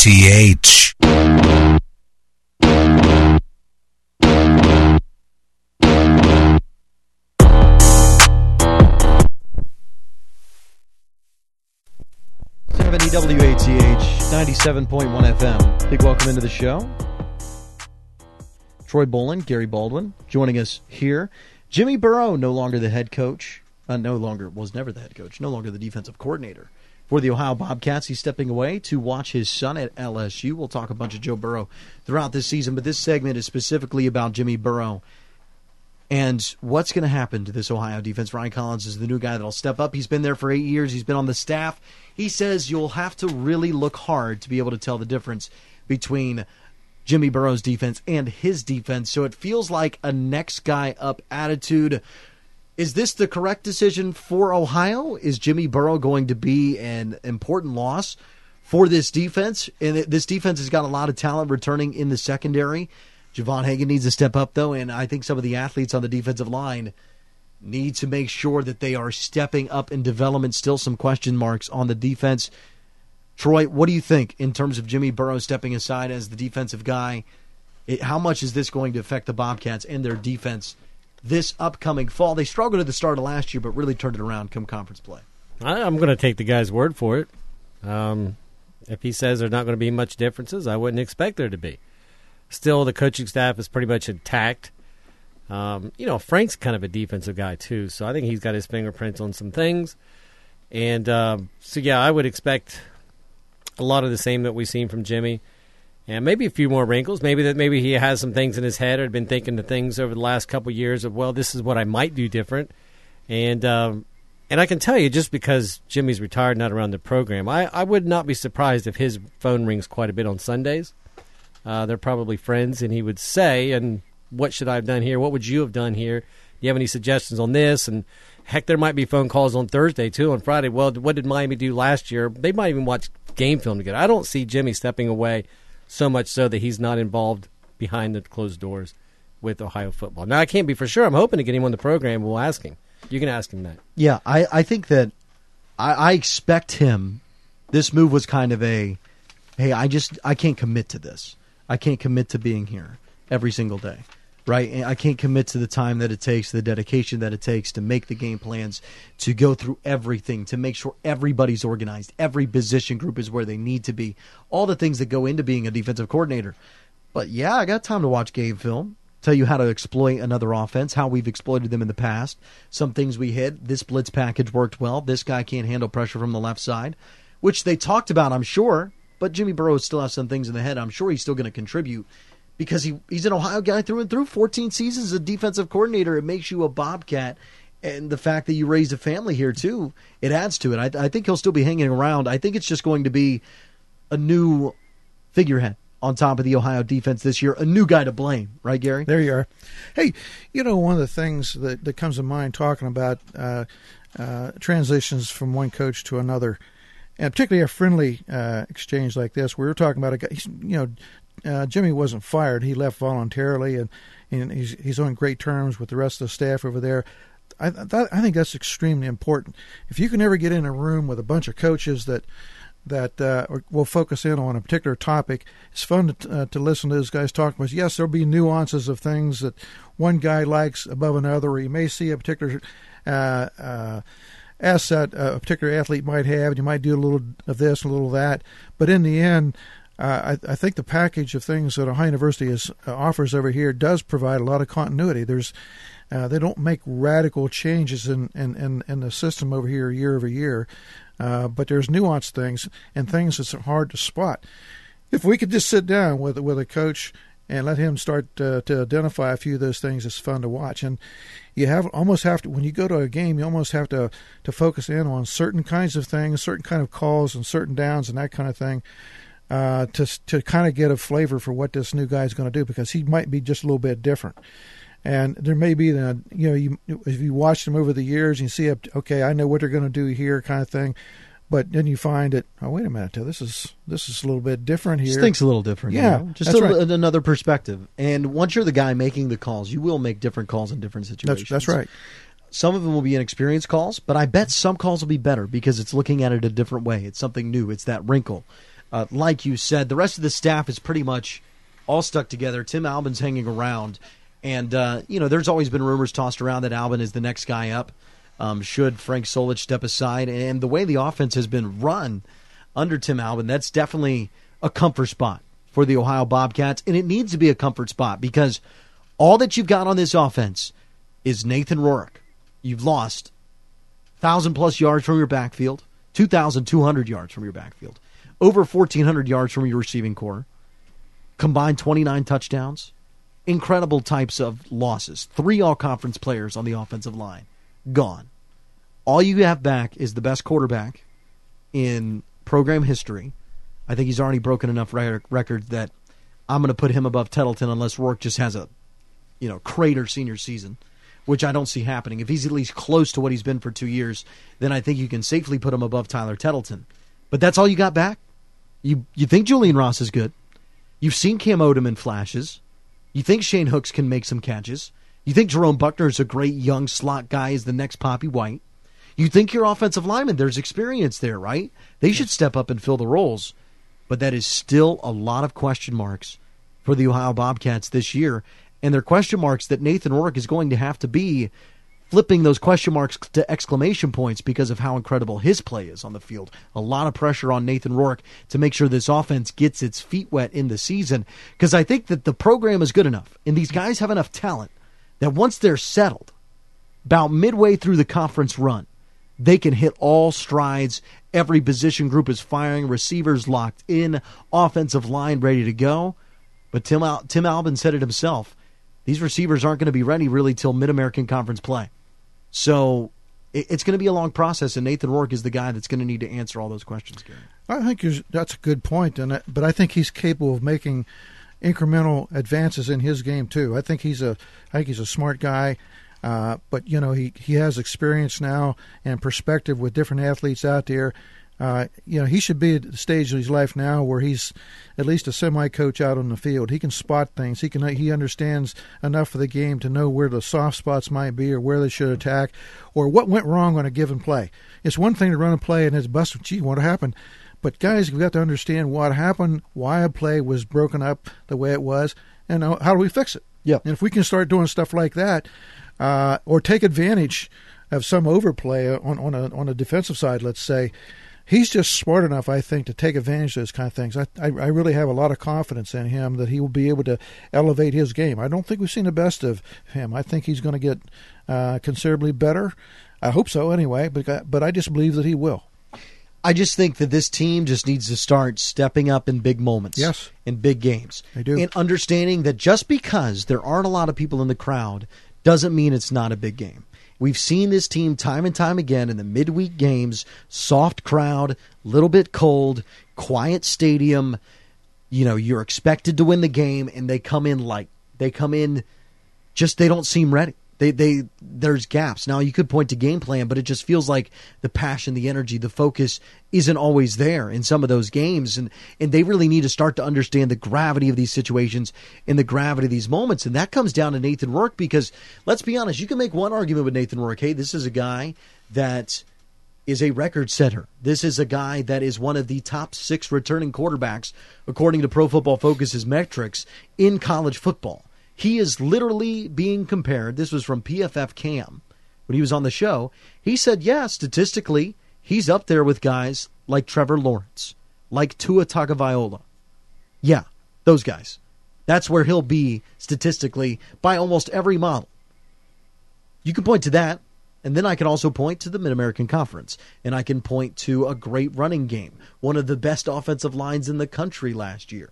70 WATH 97.1 FM. Big welcome into the show. Troy Bolin, Gary Baldwin joining us here. Jimmy Burrow, no longer the head coach, uh, no longer, was never the head coach, no longer the defensive coordinator for the Ohio Bobcats. He's stepping away to watch his son at LSU. We'll talk a bunch of Joe Burrow throughout this season, but this segment is specifically about Jimmy Burrow and what's going to happen to this Ohio defense? Ryan Collins is the new guy that'll step up. He's been there for eight years. He's been on the staff. He says you'll have to really look hard to be able to tell the difference between Jimmy Burrow's defense and his defense. So it feels like a next guy up attitude. Is this the correct decision for Ohio? Is Jimmy Burrow going to be an important loss for this defense. And this defense has got a lot of talent returning in the secondary. Javon Hagan needs to step up, though, and I think some of the athletes on the defensive line need to make sure that they are stepping up in development. Still some question marks on the defense. Troy, what do you think in terms of Jimmy Burrow stepping aside as the defensive guy? It, how much is this going to affect the Bobcats and their defense this upcoming fall? They struggled at the start of last year, but really turned it around come conference play. I, am going to take the guy's word for it. Um, if he says there's not going to be much differences, I wouldn't expect there to be. Still, the coaching staff is pretty much intact. Um, you know, Frank's kind of a defensive guy too, so I think he's got his fingerprints on some things. And um, so, yeah, I would expect a lot of the same that we've seen from Jimmy, and maybe a few more wrinkles. Maybe that maybe he has some things in his head or been thinking the things over the last couple of years of well, this is what I might do different. And um, and I can tell you, just because Jimmy's retired, not around the program, I, I would not be surprised if his phone rings quite a bit on Sundays. Uh, they're probably friends, and he would say, "And what should I have done here? What would you have done here? Do you have any suggestions on this?" And heck, there might be phone calls on Thursday too, on Friday. Well, what did Miami do last year? They might even watch game film together. I don't see Jimmy stepping away so much so that he's not involved behind the closed doors with Ohio football. Now, I can't be for sure. I'm hoping to get him on the program. We'll ask him. You can ask him that. Yeah, I, I think that I, I expect him. This move was kind of a, hey, I just I can't commit to this. I can't commit to being here every single day, right? And I can't commit to the time that it takes, the dedication that it takes to make the game plans, to go through everything, to make sure everybody's organized, every position group is where they need to be, all the things that go into being a defensive coordinator. But yeah, I got time to watch game film tell you how to exploit another offense, how we've exploited them in the past, some things we hit. This blitz package worked well. This guy can't handle pressure from the left side, which they talked about, I'm sure. But Jimmy Burrow still has some things in the head. I'm sure he's still going to contribute because he, he's an Ohio guy through and through. 14 seasons as a defensive coordinator. It makes you a Bobcat. And the fact that you raised a family here, too, it adds to it. I, I think he'll still be hanging around. I think it's just going to be a new figurehead on top of the Ohio defense this year. A new guy to blame, right, Gary? There you are. Hey, you know, one of the things that, that comes to mind talking about uh, uh, transitions from one coach to another, and particularly a friendly uh, exchange like this, we were talking about a guy, you know, uh, Jimmy wasn't fired. He left voluntarily, and, and he's, he's on great terms with the rest of the staff over there. I, that, I think that's extremely important. If you can ever get in a room with a bunch of coaches that – that uh, will focus in on a particular topic. It's fun to, uh, to listen to those guys talk about. Yes, there'll be nuances of things that one guy likes above another, or you may see a particular uh, uh asset a particular athlete might have, and you might do a little of this, a little of that. But in the end, uh, I, I, think the package of things that Ohio University is, uh, offers over here does provide a lot of continuity. There's uh, they don't make radical changes in, in, in, in, the system over here year over year. Uh, but there's nuanced things and things that's hard to spot. If we could just sit down with with a coach and let him start uh, to identify a few of those things, it's fun to watch. And you have almost have to when you go to a game, you almost have to to focus in on certain kinds of things, certain kind of calls, and certain downs and that kind of thing. Uh, to to kind of get a flavor for what this new guy is going to do because he might be just a little bit different and there may be the you know you if you watch them over the years and you see okay I know what they're going to do here kind of thing, but then you find it oh wait a minute this is this is a little bit different here. Just thinks a little different. Yeah, you know? just a, right. another perspective. And once you're the guy making the calls, you will make different calls in different situations. That's, that's right. Some of them will be inexperienced calls, but I bet some calls will be better because it's looking at it a different way. It's something new. It's that wrinkle. Uh, like you said, the rest of the staff is pretty much all stuck together. Tim Albin's hanging around and, uh, you know, there's always been rumors tossed around that Albin is the next guy up. Um, should Frank Solich step aside? And the way the offense has been run under Tim Albin, that's definitely a comfort spot for the Ohio Bobcats. And it needs to be a comfort spot because all that you've got on this offense is Nathan Rourke. You've lost 1,000 plus yards from your backfield, 2,200 yards from your backfield, over 1,400 yards from your receiving core, combined 29 touchdowns incredible types of losses. Three all conference players on the offensive line gone. All you have back is the best quarterback in program history. I think he's already broken enough records that I'm going to put him above Tettleton unless Rourke just has a, you know, crater senior season, which I don't see happening. If he's at least close to what he's been for two years, then I think you can safely put him above Tyler Tettleton. But that's all you got back. You you think Julian Ross is good. You've seen Cam Odom in flashes. You think Shane Hooks can make some catches. You think Jerome Buckner is a great young slot guy, is the next Papi White. You think your offensive lineman, there's experience there, right? They should step up and fill the roles. But that is still a lot of question marks for the Ohio Bobcats this year. And they're question marks that Nathan Rourke is going to have to be flipping those question marks to exclamation points because of how incredible his play is on the field. A lot of pressure on Nathan Rourke to make sure this offense gets its feet wet in the season because I think that the program is good enough and these guys have enough talent that once they're settled, about midway through the conference run, they can hit all strides. Every position group is firing, receivers locked in, offensive line ready to go. But Tim Al- Tim Albin said it himself. These receivers aren't going to be ready really till Mid American Conference play. So it, it's going to be a long process, and Nathan Rourke is the guy that's going to need to answer all those questions. Gary. I think that's a good point, and but I think he's capable of making incremental advances in his game too. I think he's a I think he's a smart guy. Uh, but you know he he has experience now and perspective with different athletes out there. Uh, you know he should be at the stage of his life now where he's at least a semi coach out on the field. He can spot things. He can he understands enough of the game to know where the soft spots might be or where they should attack or what went wrong on a given play. It's one thing to run a play and it's busted. Gee, what happened? But guys, we've got to understand what happened, why a play was broken up the way it was, and how do we fix it. Yeah. And if we can start doing stuff like that, uh, or take advantage of some overplay on, on a on a defensive side, let's say, he's just smart enough, I think, to take advantage of those kind of things. I, I, I really have a lot of confidence in him that he will be able to elevate his game. I don't think we've seen the best of him. I think he's going to get uh, considerably better. I hope so, anyway. But but I just believe that he will. I just think that this team just needs to start stepping up in big moments. Yes. In big games. They do. And understanding that just because there aren't a lot of people in the crowd doesn't mean it's not a big game. We've seen this team time and time again in the midweek games, soft crowd, little bit cold, quiet stadium. You know, you're expected to win the game and they come in like they come in just they don't seem ready. They they there's gaps. Now you could point to game plan, but it just feels like the passion, the energy, the focus isn't always there in some of those games, and and they really need to start to understand the gravity of these situations and the gravity of these moments, and that comes down to Nathan Rourke because let's be honest, you can make one argument with Nathan Rourke. Hey, this is a guy that is a record setter. This is a guy that is one of the top six returning quarterbacks according to Pro Football Focus's metrics in college football. He is literally being compared. This was from PFF Cam when he was on the show. He said, yeah, statistically, he's up there with guys like Trevor Lawrence, like Tua Tagovailoa. Yeah, those guys. That's where he'll be statistically by almost every model. You can point to that, and then I can also point to the Mid American Conference, and I can point to a great running game, one of the best offensive lines in the country last year.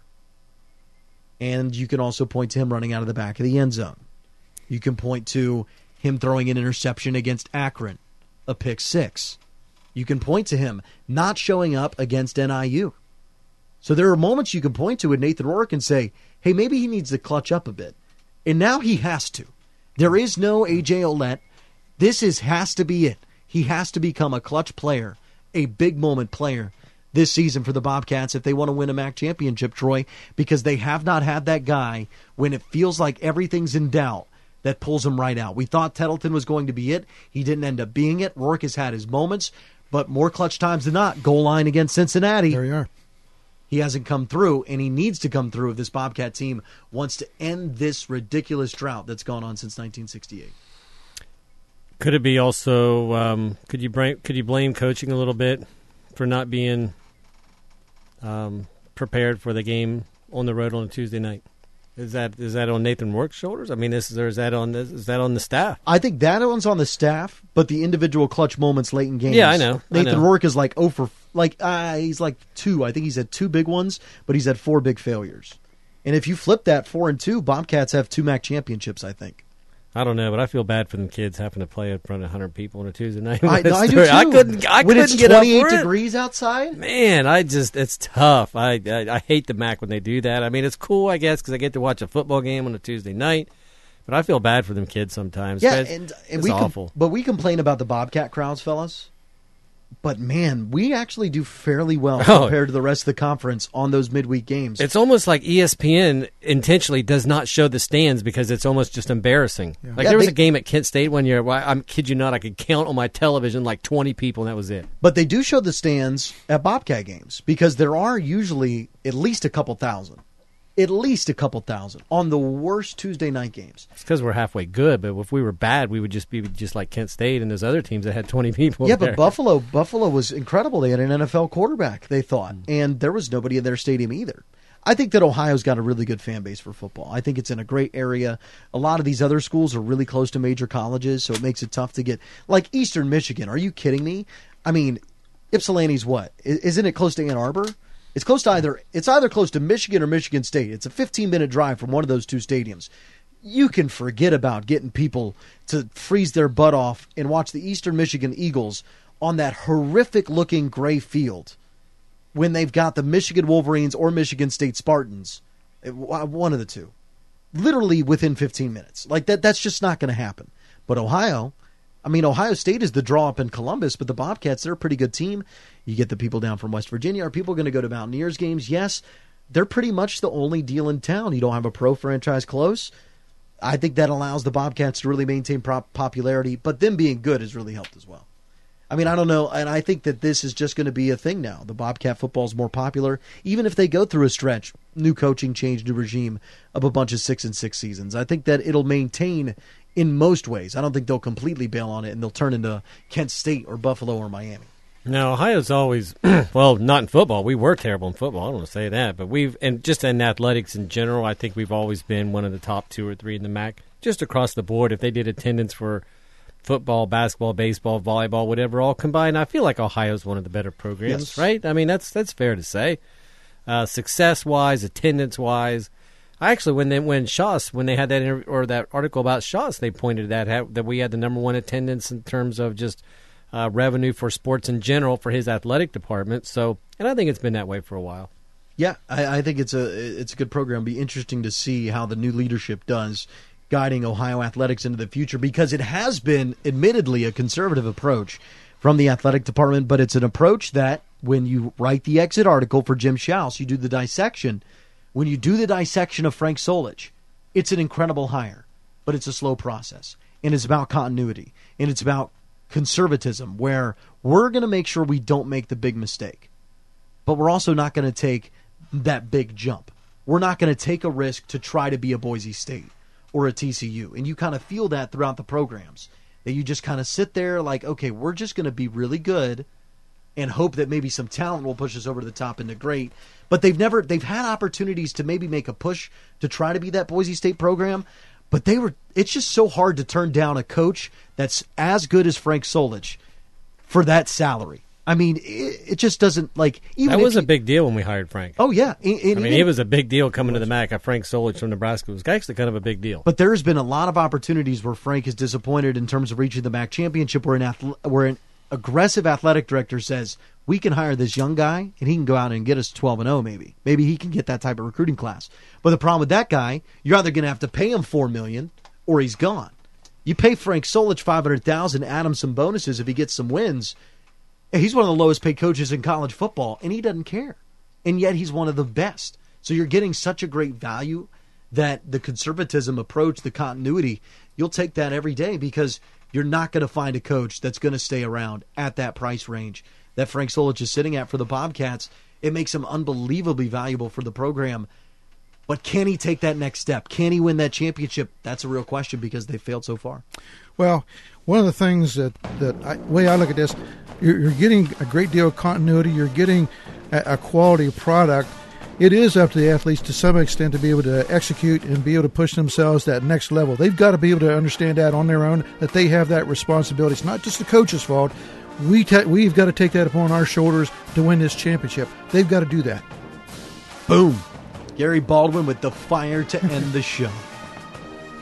And you can also point to him running out of the back of the end zone. You can point to him throwing an interception against Akron, a pick six. You can point to him not showing up against NIU. So there are moments you can point to with Nathan Rourke and say, hey, maybe he needs to clutch up a bit. And now he has to. There is no AJ Ouellette. This is has to be it. He has to become a clutch player, a big moment player this season for the Bobcats if they want to win a MAC championship, Troy, because they have not had that guy when it feels like everything's in doubt that pulls him right out. We thought Tettleton was going to be it. He didn't end up being it. Rourke has had his moments, but more clutch times than not, goal line against Cincinnati. There you are. He hasn't come through, and he needs to come through if this Bobcat team wants to end this ridiculous drought that's gone on since 1968. Could it be also? Um, could you blame? Could you blame coaching a little bit for not being um, prepared for the game on the road on a Tuesday night? Is that is that on Nathan Rourke's shoulders? I mean, is, is that on is that on the staff? I think that one's on the staff, but the individual clutch moments late in games. Yeah, I know. Nathan I know. Rourke is like oh for like uh, he's like two. I think he's had two big ones, but he's had four big failures. And if you flip that four and two, Bobcats have two MAC championships. I think. I don't know, but I feel bad for them kids having to play in front of 100 people on a Tuesday night. I, I do too. I couldn't. I when couldn't get up 28 for it. degrees outside. Man, I just it's tough. I, I I hate the MAC when they do that. I mean, it's cool, I guess, because I get to watch a football game on a Tuesday night. But I feel bad for them kids sometimes. Yeah, It's- and, and it's we com- awful. but we complain about the Bobcat crowds, fellas. But man, we actually do fairly well oh. compared to the rest of the conference on those midweek games. It's almost like ESPN intentionally does not show the stands because it's almost just embarrassing. Yeah. Like yeah, there was they, a game at Kent State one year. Well, I'm kid you not, I could count on my television like 20 people, and that was it. But they do show the stands at Bobcat games because there are usually at least a couple thousand at least a couple thousand on the worst Tuesday night games. It's because we're halfway good, but if we were bad, we would just be just like Kent State and those other teams that had twenty people. Yeah, there. but Buffalo, Buffalo was incredible. They had an NFL quarterback. They thought, mm. and there was nobody in their stadium either. I think that Ohio's got a really good fan base for football. I think it's in a great area. A lot of these other schools are really close to major colleges, so it makes it tough to get. Like Eastern Michigan, are you kidding me? I mean, Ypsilanti's what? Isn't it close to Ann Arbor? It's close to either it's either close to Michigan or Michigan State. It's a 15 minute drive from one of those two stadiums. You can forget about getting people to freeze their butt off and watch the Eastern Michigan Eagles on that horrific looking gray field when they've got the Michigan Wolverines or Michigan State Spartans, uh, one of the two, literally within 15 minutes. Like that, that's just not going to happen. But Ohio, I mean, Ohio State is the draw up in Columbus, but the Bobcats, they're a pretty good team. You get the people down from West Virginia. Are people going to go to Mountaineers games? Yes. They're pretty much the only deal in town. You don't have a pro franchise close. I think that allows the Bobcats to really maintain popularity, but them being good has really helped as well. I mean, I don't know, and I think that this is just going to be a thing now. The Bobcat football is more popular, even if they go through a stretch, new coaching change, new regime of a bunch of six and six seasons. I think that it'll maintain in most ways. I don't think they'll completely bail on it and they'll turn into Kent State or Buffalo or Miami. Now Ohio's always well, not in football. We were terrible in football. I don't want to say that, but we've and just in athletics in general, I think we've always been one of the top two or three in the MAC, just across the board. If they did attendance for football, basketball, baseball, volleyball, whatever, all combined, I feel like Ohio's one of the better programs, yes. right? I mean, that's that's fair to say. Uh, success wise, attendance wise, I actually when they when Schaus when they had that interview, or that article about Schaus, they pointed that that we had the number one attendance in terms of just uh, revenue for sports in general for his athletic department. So, and I think it's been that way for a while. Yeah, I, I think it's a it's a good program. It'll be interesting to see how the new leadership does guiding Ohio athletics into the future because it has been admittedly a conservative approach from the athletic department, but it's an approach that when you write the exit article for Jim Schaus, you do the dissection. When you do the dissection of Frank Solich, it's an incredible hire, but it's a slow process. And it's about continuity. And it's about conservatism where we're going to make sure we don't make the big mistake, but we're also not going to take that big jump. We're not going to take a risk to try to be a Boise State or a TCU. And you kind of feel that throughout the programs. That you just kind of sit there like, okay, we're just going to be really good and hope that maybe some talent will push us over the top into great. But they've never they've had opportunities to maybe make a push to try to be that Boise State program, but they were. It's just so hard to turn down a coach that's as good as Frank Solich for that salary. I mean, it, it just doesn't like. Even that was a big deal when we hired Frank. Oh yeah, and, and I mean, it was a big deal coming to the MAC. Frank Solich from Nebraska was actually kind of a big deal. But there's been a lot of opportunities where Frank is disappointed in terms of reaching the MAC championship, where an athle- where an aggressive athletic director says we can hire this young guy and he can go out and get us 12 and 0 maybe. Maybe he can get that type of recruiting class. But the problem with that guy, you're either going to have to pay him 4 million or he's gone. You pay Frank Solich 500,000, add him some bonuses if he gets some wins. He's one of the lowest paid coaches in college football and he doesn't care. And yet he's one of the best. So you're getting such a great value that the conservatism approach, the continuity, you'll take that every day because you're not going to find a coach that's going to stay around at that price range that Frank Solich is sitting at for the Bobcats. It makes him unbelievably valuable for the program. But can he take that next step? Can he win that championship? That's a real question because they failed so far. Well, one of the things that that I, way I look at this, you're, getting a great deal of continuity. You're getting a, quality product it is up to the athletes to some extent to be able to execute and be able to push themselves that next level. They've got to be able to understand that on their own, that they have that responsibility. It's not just the coach's fault. We ta- we've got to take that upon our shoulders to win this championship. They've got to do that. Boom. Gary Baldwin with the fire to end the show.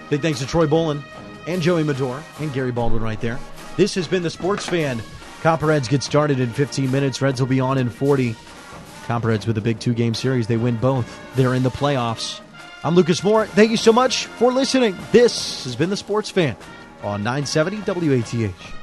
Big thanks to Troy Bolin and Joey Medor and Gary Baldwin right there. This has been the Sports Fan. Copperheads get started in 15 minutes. Reds will be on in 40. Copperheads with a big two game series. They win both. They're in the playoffs. I'm Lucas Moore. Thank you so much for listening. This has been The Sports Fan on 970 WATH.